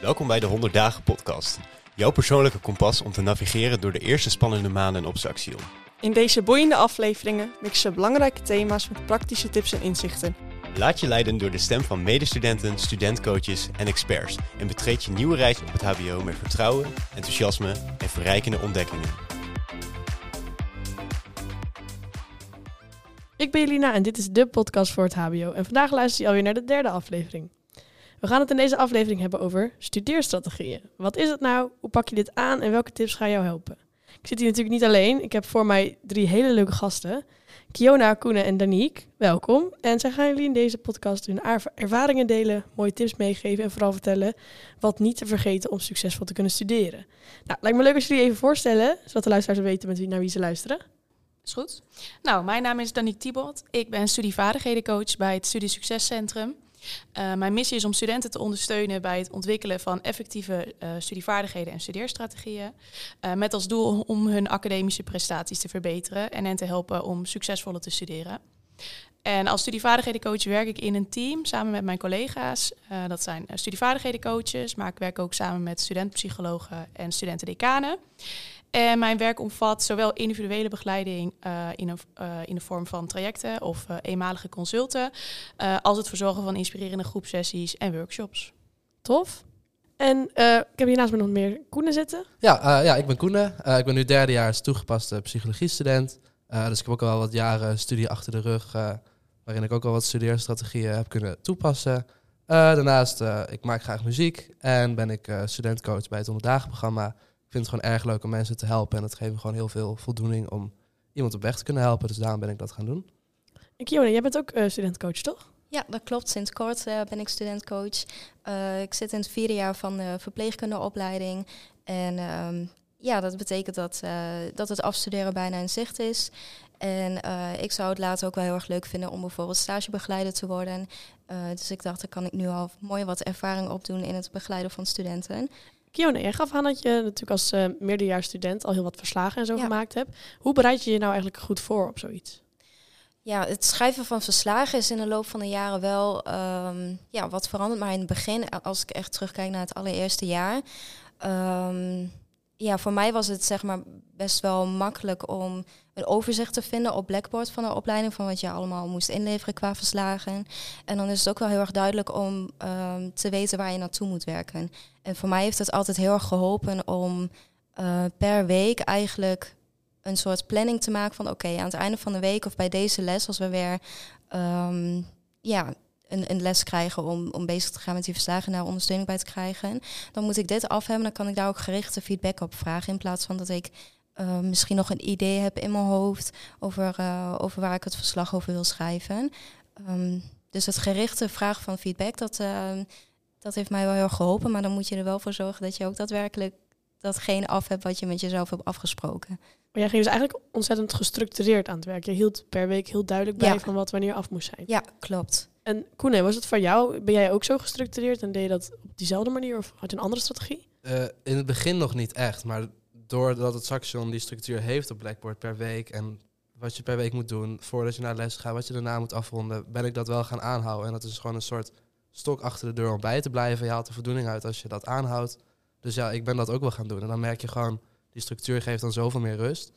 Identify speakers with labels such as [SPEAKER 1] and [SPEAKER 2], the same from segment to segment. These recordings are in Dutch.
[SPEAKER 1] Welkom bij de 100 Dagen Podcast. Jouw persoonlijke kompas om te navigeren door de eerste spannende maanden op Saxion.
[SPEAKER 2] In deze boeiende afleveringen mixen we belangrijke thema's met praktische tips en inzichten.
[SPEAKER 1] Laat je leiden door de stem van medestudenten, studentcoaches en experts. En betreed je nieuwe reis op het HBO met vertrouwen, enthousiasme en verrijkende ontdekkingen.
[SPEAKER 2] Ik ben Jelina en dit is de podcast voor het HBO. En vandaag luister je alweer naar de derde aflevering. We gaan het in deze aflevering hebben over studeerstrategieën. Wat is het nou? Hoe pak je dit aan en welke tips gaan jou helpen? Ik zit hier natuurlijk niet alleen. Ik heb voor mij drie hele leuke gasten. Kiona, Koenen en Danique, welkom. En zij gaan jullie in deze podcast hun ervaringen delen, mooie tips meegeven en vooral vertellen wat niet te vergeten om succesvol te kunnen studeren. Nou, lijkt me leuk als jullie even voorstellen, zodat de luisteraars weten met wie, naar wie ze luisteren.
[SPEAKER 3] Is goed. Nou, mijn naam is Danique Thibault. Ik ben studievaardighedencoach bij het Studie Succescentrum. Uh, mijn missie is om studenten te ondersteunen bij het ontwikkelen van effectieve uh, studievaardigheden en studeerstrategieën. Uh, met als doel om hun academische prestaties te verbeteren en hen te helpen om succesvoller te studeren. En als studievaardighedencoach werk ik in een team samen met mijn collega's. dat zijn studievaardighedencoaches, maar ik werk ook samen met studentpsychologen en studentendecanen. En mijn werk omvat zowel individuele begeleiding uh, in, een, uh, in de vorm van trajecten of uh, eenmalige consulten, als het verzorgen van inspirerende groepsessies en workshops.
[SPEAKER 2] Tof. En ik heb hier naast me nog meer Koenen zitten.
[SPEAKER 4] Ja, ja ik ben Koenen. ik ben nu derdejaars toegepaste psychologie-student. dus ik heb ook al wat jaren studie achter de rug, waarin ik ook al wat studeerstrategieën heb kunnen toepassen. daarnaast, ik maak graag muziek en ben ik studentcoach bij het onderdagenprogramma ik vind het gewoon erg leuk om mensen te helpen. En het geeft me gewoon heel veel voldoening om iemand op weg te kunnen helpen. Dus daarom ben ik dat gaan doen.
[SPEAKER 2] En Kione, jij bent ook uh, studentcoach, toch?
[SPEAKER 5] Ja, dat klopt. Sinds kort uh, ben ik studentcoach. Uh, ik zit in het vierde jaar van de verpleegkundeopleiding. En um, ja, dat betekent dat, dat het afstuderen bijna in zicht is. En ik zou het later ook wel heel erg leuk vinden om bijvoorbeeld stagebegeleider te worden. dus ik dacht, dan kan ik nu al mooi wat ervaring opdoen in het begeleiden van studenten.
[SPEAKER 2] Kione, jij gaf aan dat je natuurlijk als uh, meerderjaarsstudent al heel wat verslagen en zo gemaakt hebt. Hoe bereid je je nou eigenlijk goed voor op zoiets?
[SPEAKER 5] Ja, het schrijven van verslagen is in de loop van de jaren wel um, ja, wat veranderd. Maar in het begin, als ik echt terugkijk naar het allereerste jaar, um, ja, voor mij was het zeg maar best wel makkelijk om een overzicht te vinden op Blackboard van de opleiding van wat je allemaal moest inleveren qua verslagen. En dan is het ook wel heel erg duidelijk om um, te weten waar je naartoe moet werken. En voor mij heeft het altijd heel erg geholpen om uh, per week eigenlijk een soort planning te maken van oké, aan het einde van de week of bij deze les, als we weer um, ja, een, een, les krijgen om, om bezig te gaan met die verslagen, daar ondersteuning bij te krijgen. Dan moet ik dit af hebben, dan kan ik daar ook gerichte feedback op vragen. In plaats van dat ik uh, misschien nog een idee heb in mijn hoofd over, uh, over waar ik het verslag over wil schrijven. Um, dus het gerichte vragen van feedback, dat, uh, dat heeft mij wel heel erg geholpen. Maar dan moet je er wel voor zorgen dat je ook daadwerkelijk datgene af hebt wat je met jezelf hebt afgesproken.
[SPEAKER 2] Maar jij ging dus eigenlijk ontzettend gestructureerd aan het werk. Je hield per week heel duidelijk bij van wat wanneer af moest zijn.
[SPEAKER 5] Ja, klopt.
[SPEAKER 2] En Koene, was het voor jou, ben jij ook zo gestructureerd en deed je dat op diezelfde manier of had je een andere strategie?
[SPEAKER 4] Uh, in het begin nog niet echt, maar doordat het Saxion die structuur heeft op Blackboard per week en wat je per week moet doen voordat je naar les gaat, wat je daarna moet afronden, ben ik dat wel gaan aanhouden. En dat is gewoon een soort stok achter de deur om bij te blijven. Je haalt de voldoening uit als je dat aanhoudt. Dus ja, ik ben dat ook wel gaan doen. En dan merk je gewoon, die structuur geeft dan zoveel meer rust.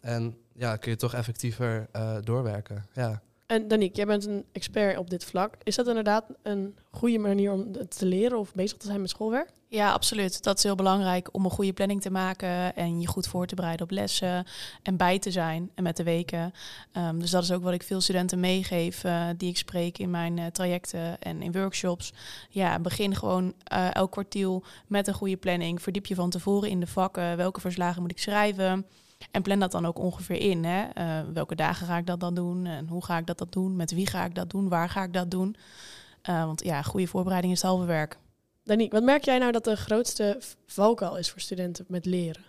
[SPEAKER 4] En ja, kun je toch effectiever uh, doorwerken. Ja.
[SPEAKER 2] En Danique, jij bent een expert op dit vlak. Is dat inderdaad een goede manier om te leren of bezig te zijn met schoolwerk?
[SPEAKER 3] Ja, absoluut. Dat is heel belangrijk om een goede planning te maken en je goed voor te bereiden op lessen en bij te zijn en met de weken. Um, dus dat is ook wat ik veel studenten meegeef uh, die ik spreek in mijn uh, trajecten en in workshops. Ja, begin gewoon uh, elk kwartiel met een goede planning. Verdiep je van tevoren in de vakken. Welke verslagen moet ik schrijven? En plan dat dan ook ongeveer in. Hè? Welke dagen ga ik dat dan doen? En hoe ga ik dat, dat doen? Met wie ga ik dat doen? Waar ga ik dat doen? Want ja, goede voorbereiding is halve werk.
[SPEAKER 2] Danique, wat merk jij nou dat de grootste valkuil is voor studenten met leren?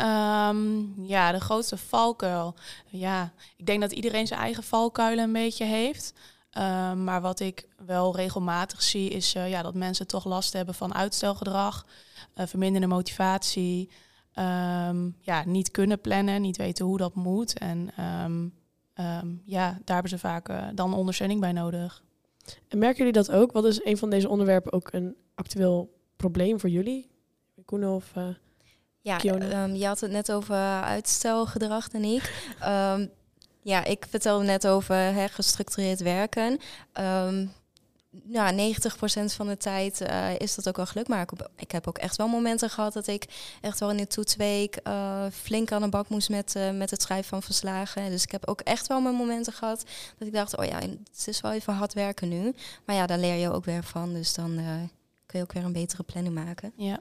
[SPEAKER 3] Um, ja, de grootste valkuil. Ja, ik denk dat iedereen zijn eigen valkuilen een beetje heeft. Um, maar wat ik wel regelmatig zie is uh, ja, dat mensen toch last hebben van uitstelgedrag, uh, verminderde motivatie, um, ja, niet kunnen plannen, niet weten hoe dat moet. En um, ja, daar hebben ze vaak uh, dan ondersteuning bij nodig.
[SPEAKER 2] En merken jullie dat ook? Wat is een van deze onderwerpen ook een actueel probleem voor jullie? Koen of... Uh,
[SPEAKER 5] ja? Um, je had het net over uitstelgedrag, Danique. um, ja, ik vertelde net over hè, gestructureerd werken. Um, nou, 90% van de tijd uh, is dat ook wel geluk. Maar ik, ik, heb ook echt wel momenten gehad dat ik echt wel in de toetsweek uh, flink aan de bak moest met, uh, met het schrijven van verslagen. Dus ik heb ook echt wel mijn momenten gehad dat ik dacht, oh ja, het is wel even hard werken nu. Maar ja, daar leer je ook weer van. Dus dan kun je ook weer een betere planning maken.
[SPEAKER 3] Ja.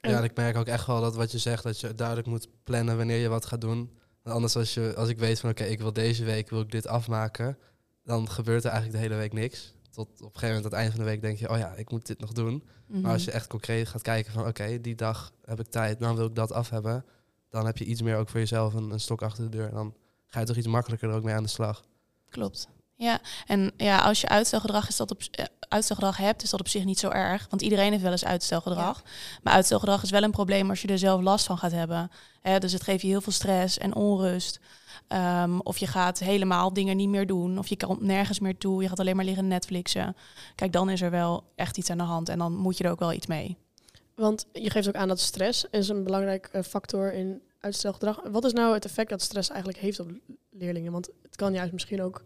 [SPEAKER 4] Ja, ik merk ook echt wel dat wat je zegt, dat je duidelijk moet plannen wanneer je wat gaat doen. anders als, je, als ik weet van oké, ik wil deze week wil ik dit afmaken, dan gebeurt er eigenlijk de hele week niks tot op een gegeven moment aan het eind van de week denk je, oh ja, ik moet dit nog doen. Maar als
[SPEAKER 3] Mhm.
[SPEAKER 4] je echt concreet gaat kijken van, oké, die dag heb ik tijd, dan wil ik dat af hebben. Dan heb je iets meer ook voor jezelf een, een stok achter de deur. En dan ga je toch iets makkelijker er ook mee aan de slag.
[SPEAKER 3] Klopt. Ja, en ja, als je uitstelgedrag, is dat op, uh, uitstelgedrag hebt, is dat op zich niet zo erg. Want iedereen heeft wel eens uitstelgedrag. Ja. Maar uitstelgedrag is wel een probleem als je er zelf last van gaat hebben. Dus het geeft je heel veel stress en onrust. Um, of je gaat helemaal dingen niet meer doen. Of je komt nergens meer toe. Je gaat alleen maar liggen Netflixen. Kijk, dan is er wel echt iets aan de hand. En dan moet je er ook wel iets mee.
[SPEAKER 2] Want je geeft ook aan dat stress is een belangrijk uh, factor in uitstelgedrag. Wat is nou het effect dat stress eigenlijk heeft op leerlingen? Want het kan juist misschien ook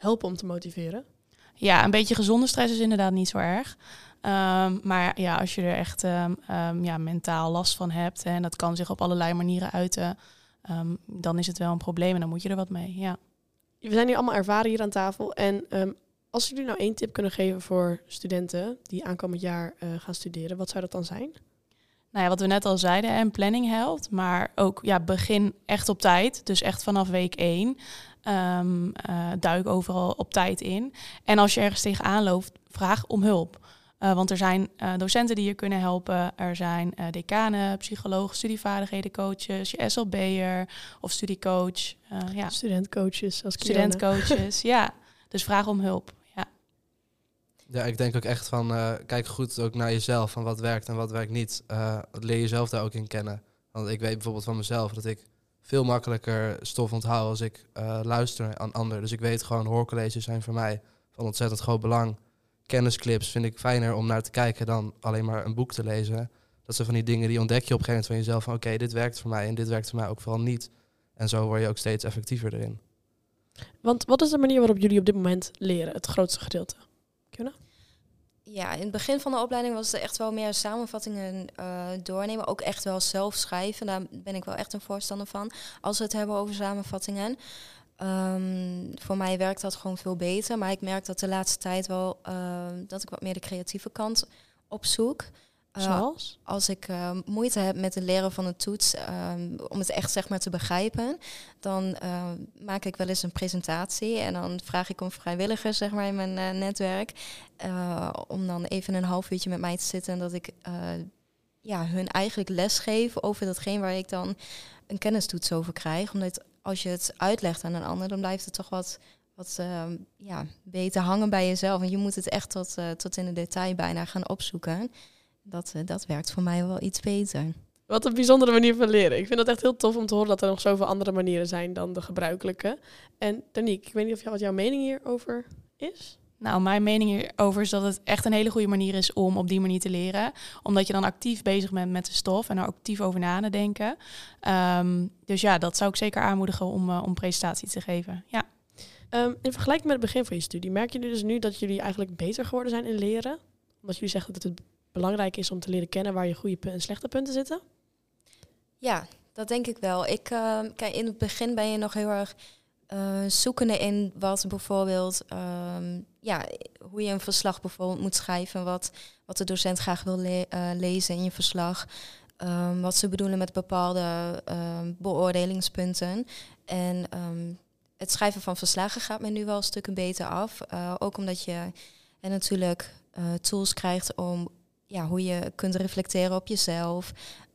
[SPEAKER 2] helpen om te motiveren.
[SPEAKER 3] Ja, een beetje gezonde stress is inderdaad niet zo erg. Um, maar ja, als je er echt um, um, ja, mentaal last van hebt... en dat kan zich op allerlei manieren uiten... Um, dan is het wel een probleem en dan moet je er wat mee. Ja.
[SPEAKER 2] We zijn nu allemaal ervaren hier aan tafel. En um, als jullie nou één tip kunnen geven voor studenten die aankomend jaar uh, gaan studeren, wat zou dat dan zijn?
[SPEAKER 3] Nou ja, wat we net al zeiden, en planning helpt. Maar ook ja, begin echt op tijd. Dus echt vanaf week één. Um, uh, duik overal op tijd in. En als je ergens tegenaan loopt, vraag om hulp. Uh, want er zijn uh, docenten die je kunnen helpen. Er zijn uh, decanen, psychologen, studievaardigheden coaches, je SLB'er of studiecoach. ja.
[SPEAKER 2] Studentcoaches als
[SPEAKER 3] Studentcoaches, ja. Dus vraag om hulp. Ja,
[SPEAKER 4] ja ik denk ook echt van, kijk goed ook naar jezelf, van wat werkt en wat werkt niet. leer jezelf daar ook in kennen. Want ik weet bijvoorbeeld van mezelf dat ik veel makkelijker stof onthoud als ik luister aan anderen. Dus ik weet gewoon, hoorcolleges zijn voor mij van ontzettend groot belang kennisclips vind ik fijner om naar te kijken dan alleen maar een boek te lezen. Dat zijn van die dingen die ontdek je op een gegeven moment van jezelf van oké, dit werkt voor mij en dit werkt voor mij ook vooral niet. En zo word je ook steeds effectiever erin.
[SPEAKER 2] Want wat is de manier waarop jullie op dit moment leren, het grootste gedeelte? Kunnen?
[SPEAKER 5] Ja, in het begin van de opleiding was het echt wel meer samenvattingen uh, doornemen. Ook echt wel zelf schrijven. Daar ben ik wel echt een voorstander van. Als we het hebben over samenvattingen. Um, voor mij werkt dat gewoon veel beter. Maar ik merk dat de laatste tijd wel uh, dat ik wat meer de creatieve kant opzoek.
[SPEAKER 2] Uh, Zoals?
[SPEAKER 5] Als ik uh, moeite heb met het leren van een toets, um, om het echt zeg maar te begrijpen, dan maak ik wel eens een presentatie en dan vraag ik om vrijwilligers zeg maar in mijn netwerk om dan even een half uurtje met mij te zitten en dat ik ja, hun eigenlijk les geef over datgene waar ik dan een kennistoets over krijg. Omdat als je het uitlegt aan een ander, dan blijft het toch wat, wat uh, ja, beter hangen bij jezelf. En je moet het echt tot, uh, tot in de detail bijna gaan opzoeken. Dat, uh, dat werkt voor mij wel iets beter.
[SPEAKER 2] Wat een bijzondere manier van leren. Ik vind het echt heel tof om te horen dat er nog zoveel andere manieren zijn dan de gebruikelijke. En Danique, ik weet niet of jou, wat jouw mening hierover is?
[SPEAKER 3] Nou, mijn mening hierover is dat het echt een hele goede manier is om op die manier te leren. Omdat je dan actief bezig bent met de stof en er actief over na te denken. Um, dus ja, dat zou ik zeker aanmoedigen om, uh, om presentatie te geven. Ja.
[SPEAKER 2] Um, in vergelijking met het begin van je studie, merken jullie dus nu dat jullie eigenlijk beter geworden zijn in leren? Omdat jullie zeggen dat het belangrijk is om te leren kennen waar je goede en slechte punten zitten?
[SPEAKER 5] Ja, dat denk ik wel. Ik, uh, kijk, in het begin ben je nog heel erg uh, zoekende in wat bijvoorbeeld, um, ja, hoe je een verslag bijvoorbeeld moet schrijven, wat, wat de docent graag wil le uh, lezen in je verslag, um, wat ze bedoelen met bepaalde beoordelingspunten. En het schrijven van verslagen gaat me nu wel stukken beter af, uh, ook omdat je en natuurlijk tools krijgt om ja, hoe je kunt reflecteren op jezelf.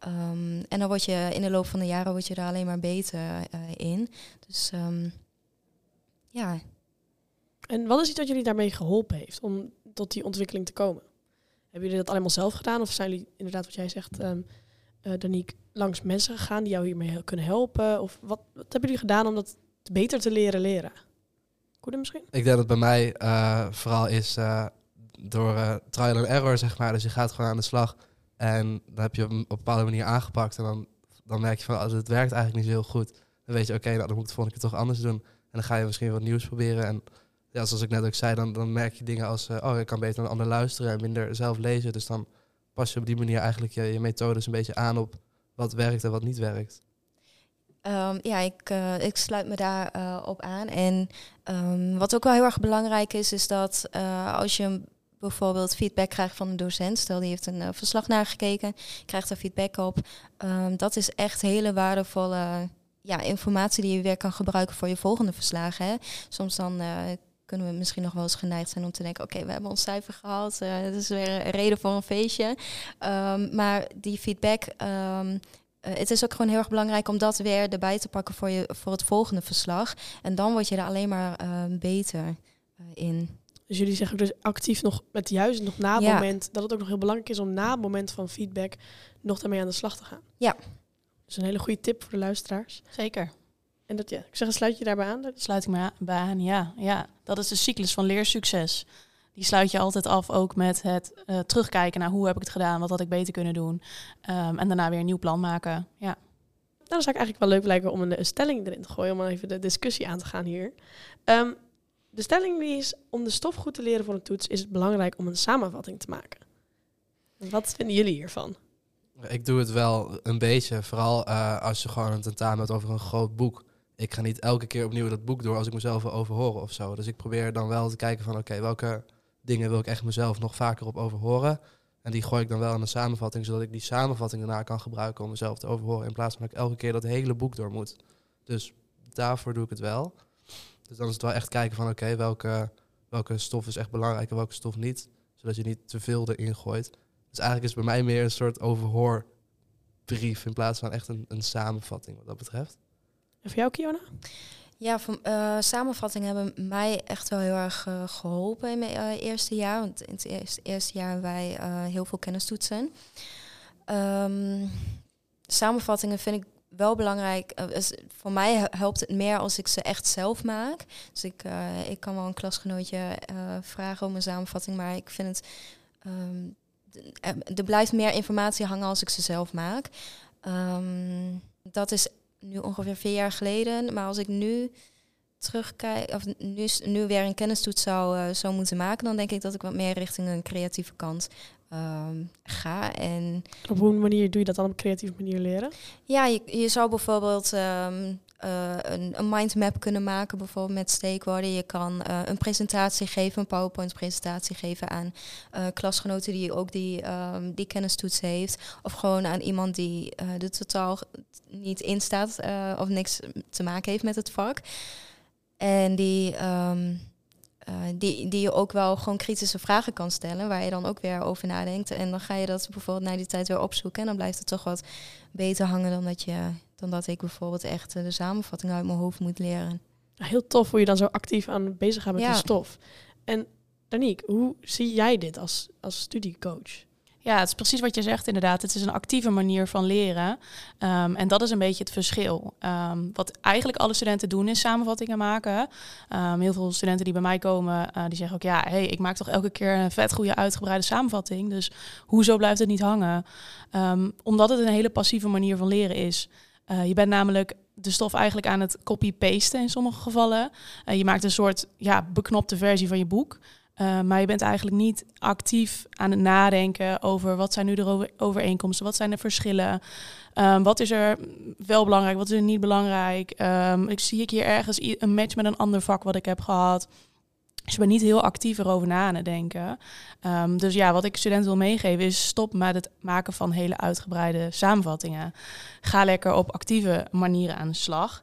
[SPEAKER 5] Um, en dan word je in de loop van de jaren word je daar alleen maar beter uh, in. Dus um, ja.
[SPEAKER 2] En wat is iets dat jullie daarmee geholpen heeft om tot die ontwikkeling te komen? Hebben jullie dat allemaal zelf gedaan? Of zijn jullie inderdaad, wat jij zegt, um, uh, Danique, langs mensen gegaan die jou hiermee kunnen helpen? Of wat, wat hebben jullie gedaan om dat beter te leren leren? Koede misschien?
[SPEAKER 4] Ik denk dat bij mij uh, vooral is uh, door eh, trial and error, zeg maar. Dus je gaat gewoon aan de slag. En dan heb je op een bepaalde manier aangepakt. En dan, dan merk je van, als het werkt eigenlijk niet zo heel goed. Dan weet je, oké, nou, dan moet ik het volgende keer toch anders doen. En dan ga je misschien wat nieuws proberen. En ja, zoals ik net ook zei, dan, dan merk je dingen als... eh, oh, ik kan beter naar ander luisteren en minder zelf lezen. Dus dan pas je op die manier eigenlijk je, je methodes een beetje aan op wat werkt en wat niet werkt.
[SPEAKER 5] Ehm, ja, ik, eh, ik sluit me daar op aan. En ehm, wat ook wel heel erg belangrijk is, is dat als je bijvoorbeeld feedback krijgt van een docent, stel die heeft een eh, verslag nagekeken, krijgt daar feedback op. ehm, dat is echt hele waardevolle ja, informatie die je weer kan gebruiken voor je volgende verslagen. Hè. Soms dan eh, kunnen we misschien nog wel eens geneigd zijn om te denken, oké, we hebben ons cijfer gehaald, eh dat is weer een reden voor een feestje. Ehm, maar die feedback, ehm, eh, het is ook gewoon heel erg belangrijk om dat weer erbij te pakken voor, je, voor het volgende verslag. En dan word je er alleen maar beter in.
[SPEAKER 2] Dus jullie zeggen dus actief nog, met juist nog na het
[SPEAKER 5] Ja.
[SPEAKER 2] moment, dat het ook nog heel belangrijk is om na het moment van feedback nog daarmee aan de slag te gaan.
[SPEAKER 5] Ja.
[SPEAKER 2] Dus een hele goede tip voor de luisteraars.
[SPEAKER 3] Zeker.
[SPEAKER 2] En dat ja, ik zeg, sluit je daarbij aan? Dat is-
[SPEAKER 3] Sluit ik me bij aan, ja. ja. Dat is de cyclus van leersucces. Die sluit je altijd af ook met het eh, terugkijken naar hoe heb ik het gedaan, wat had ik beter kunnen doen. Ehm, en daarna weer een nieuw plan maken. Ja.
[SPEAKER 2] Nou, dan zou ik eigenlijk wel leuk lijken om een, een stelling erin te gooien, om even de discussie aan te gaan hier. Ehm, de stelling is, om de stof goed te leren voor een toets, is het belangrijk om een samenvatting te maken. Wat vinden jullie hiervan?
[SPEAKER 4] Ik doe het wel een beetje, vooral eh, als je gewoon een tentamen hebt over een groot boek. Ik ga niet elke keer opnieuw dat boek door als ik mezelf overhoren of zo. Dus ik probeer dan wel te kijken van oké, welke dingen wil ik echt mezelf nog vaker op overhoren. En die gooi ik dan wel in een samenvatting, zodat ik die samenvatting daarna kan gebruiken om mezelf te overhoren. In plaats van dat ik elke keer dat hele boek door moet. Dus daarvoor doe ik het wel. Dus dan is het wel echt kijken van oké, welke, welke stof is echt belangrijk en welke stof niet. Zodat je niet te veel erin gooit. Dus eigenlijk is het bij mij meer een soort overhoorbrief in plaats van echt een, een samenvatting wat dat betreft.
[SPEAKER 2] En voor jou, Kiona?
[SPEAKER 5] Ja, van, eh, samenvattingen hebben mij echt wel heel erg eh, geholpen in mijn eh, eerste jaar. Want in het eerste, eerste jaar hebben wij eh, heel veel kennistoetsen. Ehm, samenvattingen vind ik wel belangrijk. Eh, voor mij he- helpt het meer als ik ze echt zelf maak. Dus ik, eh, ik kan wel een klasgenootje eh, vragen om een samenvatting, maar ik vind het. ehm, er, er blijft meer informatie hangen als ik ze zelf maak. Ehm, dat is nu ongeveer vier jaar geleden. Maar als ik nu terugkijk, of nu, nu weer een kennistoets zou, eh, zou moeten maken, dan denk ik dat ik wat meer richting een creatieve kant ehm, ga. En
[SPEAKER 2] Op hoe manier doe je dat dan op een creatieve manier leren?
[SPEAKER 5] ja, je, je zou bijvoorbeeld ehm, eh, een, een mindmap kunnen maken, bijvoorbeeld met steekwoorden. Je kan eh, een presentatie geven, een PowerPoint-presentatie geven aan klasgenoten die ook die, ehm, die kennistoets heeft. Of gewoon aan iemand die er totaal niet in staat of niks te maken heeft met het vak. En die, ehm, eh, die, die je ook wel gewoon kritische vragen kan stellen, waar je dan ook weer over nadenkt. En dan ga je dat bijvoorbeeld na die tijd weer opzoeken. En dan blijft het toch wat beter hangen dan dat, je, dan dat ik bijvoorbeeld echt eh, de samenvatting uit mijn hoofd moet leren.
[SPEAKER 2] Nou, Heel tof hoe je dan zo actief aan bezig gaat met
[SPEAKER 5] Ja.
[SPEAKER 2] die stof. En Danique, hoe zie jij dit als, als studiecoach?
[SPEAKER 3] Ja, het is precies wat je zegt inderdaad. Het is een actieve manier van leren. Ehm, en dat is een beetje het verschil. Ehm, wat eigenlijk alle studenten doen is samenvattingen maken. Ehm, heel veel studenten die bij mij komen, eh, die zeggen ook... ja, hey, ik maak toch elke keer een vet goede uitgebreide samenvatting. Dus hoezo blijft het niet hangen? Omdat het een hele passieve manier van leren is. Eh, je bent namelijk de stof eigenlijk aan het copy-pasten in sommige gevallen. Eh, je maakt een soort ja, beknopte versie van je boek... Uh, maar je bent eigenlijk niet actief aan het nadenken over wat zijn nu de over- overeenkomsten, wat zijn de verschillen, um, wat is er wel belangrijk, wat is er niet belangrijk. Um, ik zie ik hier ergens een match met een ander vak wat ik heb gehad. Dus je bent niet heel actief erover na aan het denken. Um, dus ja, wat ik studenten wil meegeven is stop met het maken van hele uitgebreide samenvattingen. Ga lekker op actieve manieren aan de slag.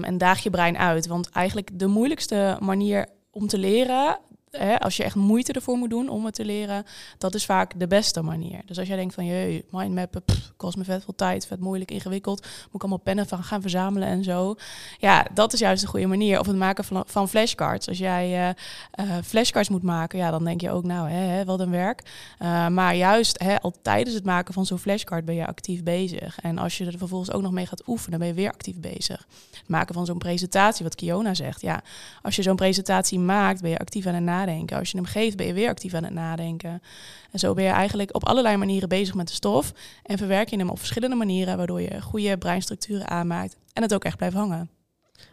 [SPEAKER 3] En daag je brein uit. Want eigenlijk de moeilijkste manier om te leren, hè, als je echt moeite ervoor moet doen om het te leren, dat is vaak de beste manier. Dus als jij denkt van, je mindmappen, pff, kost me vet veel tijd, vet moeilijk, ingewikkeld, moet ik allemaal pennen van gaan verzamelen en zo. Ja, dat is juist de goede manier. Of het maken van, van flashcards. Als jij uh, uh, flashcards moet maken, ja, dan denk je ook, nou, hè, hè, wat een werk. Uh, maar juist hè, al tijdens het maken van zo'n flashcard ben je actief bezig. En als je er vervolgens ook nog mee gaat oefenen, ben je weer actief bezig. Het maken van zo'n presentatie, wat Kiona zegt. Ja, als je zo'n presentatie maakt, ben je actief aan het Als je hem geeft, ben je weer actief aan het nadenken. En zo ben je eigenlijk op allerlei manieren bezig met de stof. En verwerk je hem op verschillende manieren, waardoor je goede breinstructuren aanmaakt. En het ook echt blijft hangen.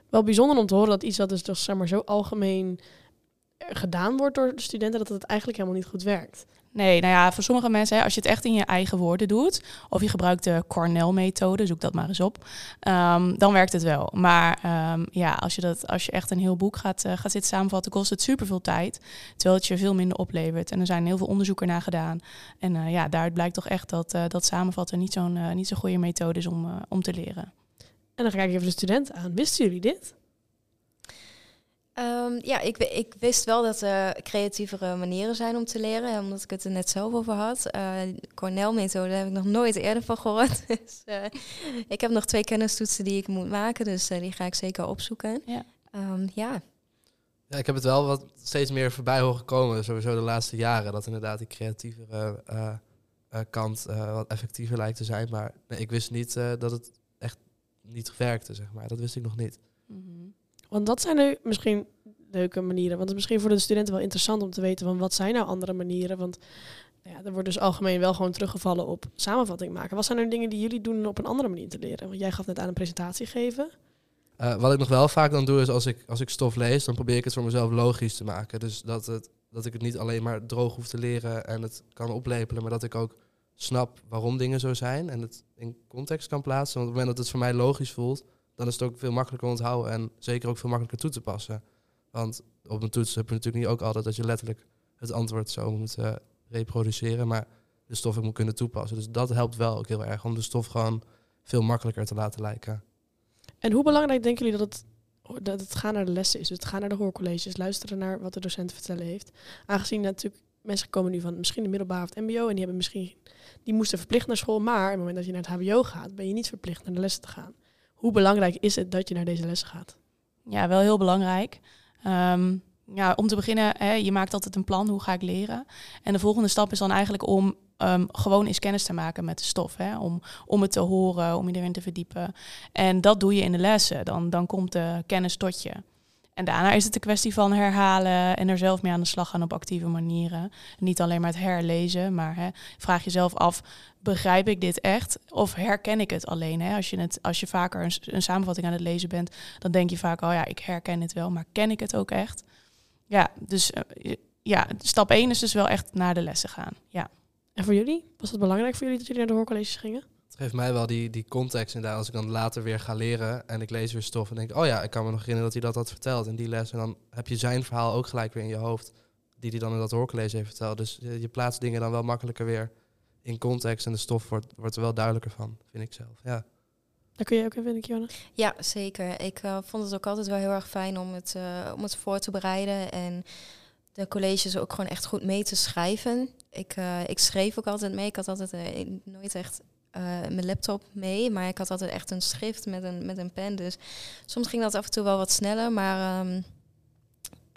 [SPEAKER 2] Wel bijzonder om te horen dat iets dat dus toch, zeg maar, zo algemeen gedaan wordt door de studenten, dat het eigenlijk helemaal niet goed werkt.
[SPEAKER 3] Nee, nou ja, voor sommige mensen, hè, als je het echt in je eigen woorden doet, of je gebruikt de Cornell-methode, zoek dat maar eens op, ehm, dan werkt het wel. Maar ehm, ja, als je, dat, als je echt een heel boek gaat, uh, gaat zitten samenvatten, kost het superveel tijd, terwijl het je veel minder oplevert. En er zijn heel veel onderzoeken naar gedaan. En uh, ja, daaruit blijkt toch echt dat, uh, dat samenvatten niet zo'n niet zo'n goede methode is om, om te leren.
[SPEAKER 2] En dan ga ik even de studenten aan. Wisten jullie dit?
[SPEAKER 5] Um, ja, ik, ik, wist wel dat er creatievere manieren zijn om te leren, omdat ik het er net zelf over had. Uh, Cornell-methode heb ik nog nooit eerder van gehoord. dus, uh, ik heb nog twee kennistoetsen die ik moet maken, dus uh, die ga ik zeker opzoeken. Ja. Um, ja.
[SPEAKER 4] ja. ik heb het wel wat steeds meer voorbij horen komen, sowieso de laatste jaren, dat inderdaad die creatievere kant wat effectiever lijkt te zijn. Maar nee, ik wist niet dat het echt niet werkte, zeg maar. Dat wist ik nog niet.
[SPEAKER 2] Mm -hmm. Want dat zijn nu misschien leuke manieren. Want het is misschien voor de studenten wel interessant om te weten van wat zijn nou andere manieren. Want nou ja, er wordt dus algemeen wel gewoon teruggevallen op samenvatting maken. Wat zijn er dingen die jullie doen op een andere manier te leren? Want jij gaf net aan een presentatie geven.
[SPEAKER 4] Uh, wat ik nog wel vaak dan doe is als ik, als ik stof lees, dan probeer ik het voor mezelf logisch te maken. Dus dat, het, dat ik het niet alleen maar droog hoef te leren en het kan oplepelen, maar dat ik ook snap waarom dingen zo zijn en het in context kan plaatsen. Want op het moment dat het voor mij logisch voelt, dan is het ook veel makkelijker onthouden en zeker ook veel makkelijker toe te passen. Want op een toets heb je natuurlijk niet ook altijd dat je letterlijk het antwoord zo moet uh, reproduceren, maar de stof ook moet kunnen toepassen. Dus dat helpt wel ook heel erg om de stof gewoon veel makkelijker te laten lijken.
[SPEAKER 2] En hoe belangrijk denken jullie dat het, dat het gaan naar de lessen is? Dus het gaan naar de hoorcolleges, luisteren naar wat de docent te vertellen heeft. Aangezien natuurlijk mensen komen nu van misschien de middelbare of het mbo en die hebben misschien die moesten verplicht naar school, maar op het moment dat je naar het hbo gaat, ben je niet verplicht naar de lessen te gaan. Hoe belangrijk is het dat je naar deze lessen gaat?
[SPEAKER 3] Ja, wel heel belangrijk. Um, ja, om te beginnen, hè, je maakt altijd een plan, hoe ga ik leren? En de volgende stap is dan eigenlijk om um, gewoon eens kennis te maken met de stof. Hè? Om, om het te horen, om je erin te verdiepen. En dat doe je in de lessen. Dan, dan komt de kennis tot je. En daarna is het een kwestie van herhalen en er zelf mee aan de slag gaan op actieve manieren. Niet alleen maar het herlezen, maar hè, vraag jezelf af, begrijp ik dit echt? Of herken ik het alleen? Hè? Als, je het, als je vaker een, een samenvatting aan het lezen bent, dan denk je vaak, oh ja, ik herken het wel, maar ken ik het ook echt? Ja, dus uh, ja, stap 1 is dus wel echt naar de lessen gaan. Ja.
[SPEAKER 2] En voor jullie? Was het belangrijk voor jullie dat jullie naar de hoorcolleges gingen?
[SPEAKER 4] Het geeft mij wel die, die context inderdaad. Als ik dan later weer ga leren en ik lees weer stof en denk, oh ja, ik kan me nog herinneren dat hij dat had verteld in die les. En dan heb je zijn verhaal ook gelijk weer in je hoofd, die hij dan in dat hoorcollege heeft verteld. Dus je, je plaatst dingen dan wel makkelijker weer in context en de stof wordt, wordt er wel duidelijker van, vind ik zelf. Ja.
[SPEAKER 2] Daar kun je ook even, Kiana?
[SPEAKER 5] Ja, zeker. Ik uh, vond het ook altijd wel heel erg fijn om het, uh, om het voor te bereiden en de colleges ook gewoon echt goed mee te schrijven. Ik, uh, ik schreef ook altijd mee. Ik had altijd nooit echt uh, mijn laptop mee, maar ik had altijd echt een schrift met een, met een pen. Dus soms ging dat af en toe wel wat sneller, maar um,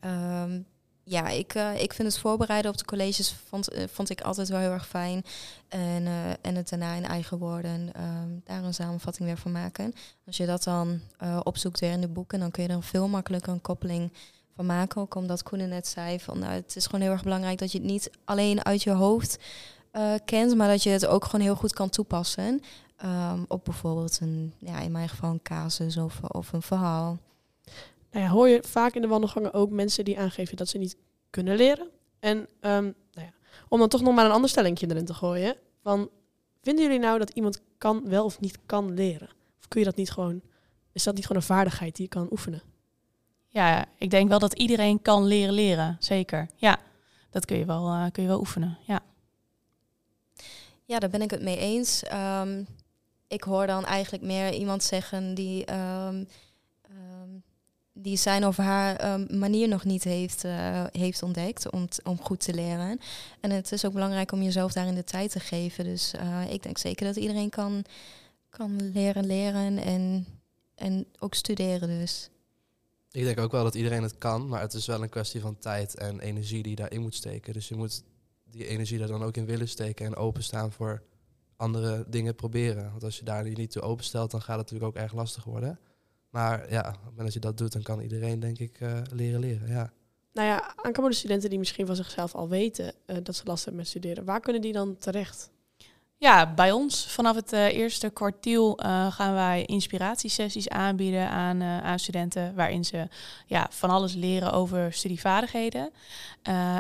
[SPEAKER 5] um, ja, ik, uh, ik vind het voorbereiden op de colleges vond, uh, vond ik altijd wel heel erg fijn. En, en het daarna in eigen woorden um, daar een samenvatting weer van maken. Als je dat dan opzoekt weer in de boeken, dan kun je er veel makkelijker een koppeling van maken. Ook omdat Koenen net zei, van, nou, het is gewoon heel erg belangrijk dat je het niet alleen uit je hoofd kent, maar dat je het ook gewoon heel goed kan toepassen. Um, op bijvoorbeeld een, ja, in mijn geval een casus of, of een verhaal.
[SPEAKER 2] Nou ja, hoor je vaak in de wandelgangen ook mensen die aangeven dat ze niet kunnen leren. En um, nou ja, om dan toch nog maar een ander stellingje erin te gooien. Van, vinden jullie nou dat iemand kan wel of niet kan leren? Of kun je dat niet gewoon, is dat niet gewoon een vaardigheid die je kan oefenen?
[SPEAKER 3] Ja, ik denk wel dat iedereen kan leren leren, zeker. Ja, dat kun je wel, uh, kun je wel oefenen, ja.
[SPEAKER 5] Ja, daar ben ik het mee eens. Um, ik hoor dan eigenlijk meer iemand zeggen die... Um, die zijn of haar manier nog niet heeft, uh, heeft ontdekt om, om goed te leren. En het is ook belangrijk om jezelf daarin de tijd te geven. Dus uh, ik denk zeker dat iedereen kan, kan leren leren en, en ook studeren dus.
[SPEAKER 4] Ik denk ook wel dat iedereen het kan, maar het is wel een kwestie van tijd en energie die daarin moet steken. Dus je moet die energie daar dan ook in willen steken en openstaan voor andere dingen proberen. Want als je daar niet toe openstelt, dan gaat het natuurlijk ook erg lastig worden. Maar ja, als je dat doet, dan kan iedereen denk ik uh, leren leren. Ja.
[SPEAKER 2] nou ja, aankomende studenten die misschien van zichzelf al weten eh, dat ze last hebben met studeren, waar kunnen die dan terecht?
[SPEAKER 3] Ja, bij ons vanaf het eh, eerste kwartiel eh, gaan wij inspiratiesessies aanbieden aan, eh, aan studenten, waarin ze ja, van alles leren over studievaardigheden.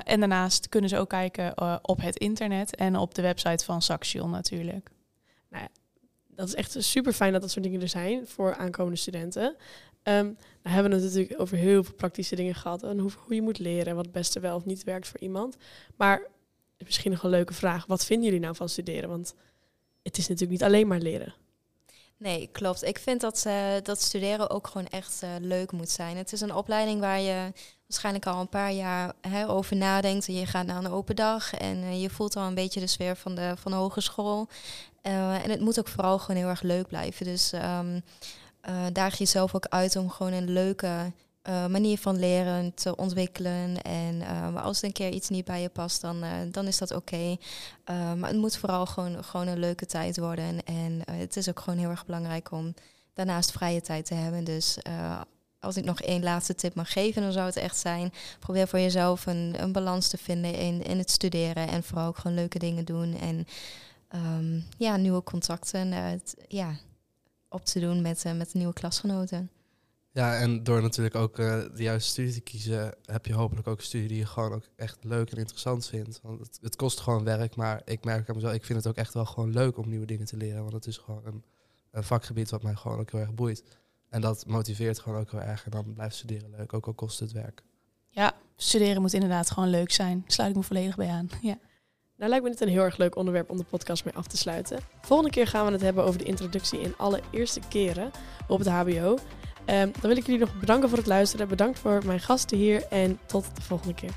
[SPEAKER 3] En daarnaast kunnen ze ook kijken op het internet en op de website van Saxion natuurlijk.
[SPEAKER 2] Dat is echt super fijn dat dat soort dingen er zijn voor aankomende studenten. Ehm nou hebben we het natuurlijk over heel veel praktische dingen gehad. En hoe, hoe je moet leren en wat het beste wel of niet werkt voor iemand. Maar misschien nog een leuke vraag. Wat vinden jullie nou van studeren? Want het is natuurlijk niet alleen maar leren.
[SPEAKER 5] Nee, klopt. Ik vind dat, eh, dat studeren ook gewoon echt eh, leuk moet zijn. Het is een opleiding waar je waarschijnlijk al een paar jaar hè, over nadenkt. En je gaat naar een open dag en eh, je voelt al een beetje de sfeer van de, van de hogeschool. En het moet ook vooral gewoon heel erg leuk blijven. Dus um, daag jezelf ook uit om gewoon een leuke uh, manier van leren te ontwikkelen. En uh, als er een keer iets niet bij je past, dan, uh, dan is dat oké. Maar het moet vooral gewoon, gewoon een leuke tijd worden. En het is ook gewoon heel erg belangrijk om daarnaast vrije tijd te hebben. Dus als ik nog één laatste tip mag geven, dan zou het echt zijn: probeer voor jezelf een, een balans te vinden in, in het studeren. En vooral ook gewoon leuke dingen doen. En um, ja, nieuwe contacten ja, op te doen met, met nieuwe klasgenoten.
[SPEAKER 4] Ja, en door natuurlijk ook uh, de juiste studie te kiezen, heb je hopelijk ook een studie die je gewoon ook echt leuk en interessant vindt. Want het, het kost gewoon werk, maar ik merk aan mezelf, ik vind het ook echt wel gewoon leuk om nieuwe dingen te leren. Want het is gewoon een, een vakgebied wat mij gewoon ook heel erg boeit. En dat motiveert gewoon ook heel erg. En dan blijft studeren leuk, ook al kost het werk.
[SPEAKER 3] Ja, studeren moet inderdaad gewoon leuk zijn. Daar sluit ik me volledig bij aan. Ja.
[SPEAKER 2] Nou lijkt me dit een heel erg leuk onderwerp om de podcast mee af te sluiten. Volgende keer gaan we het hebben over de introductie in alle eerste keren op het HBO. Um, dan wil ik jullie nog bedanken voor het luisteren. Bedankt voor mijn gasten hier en tot de volgende keer.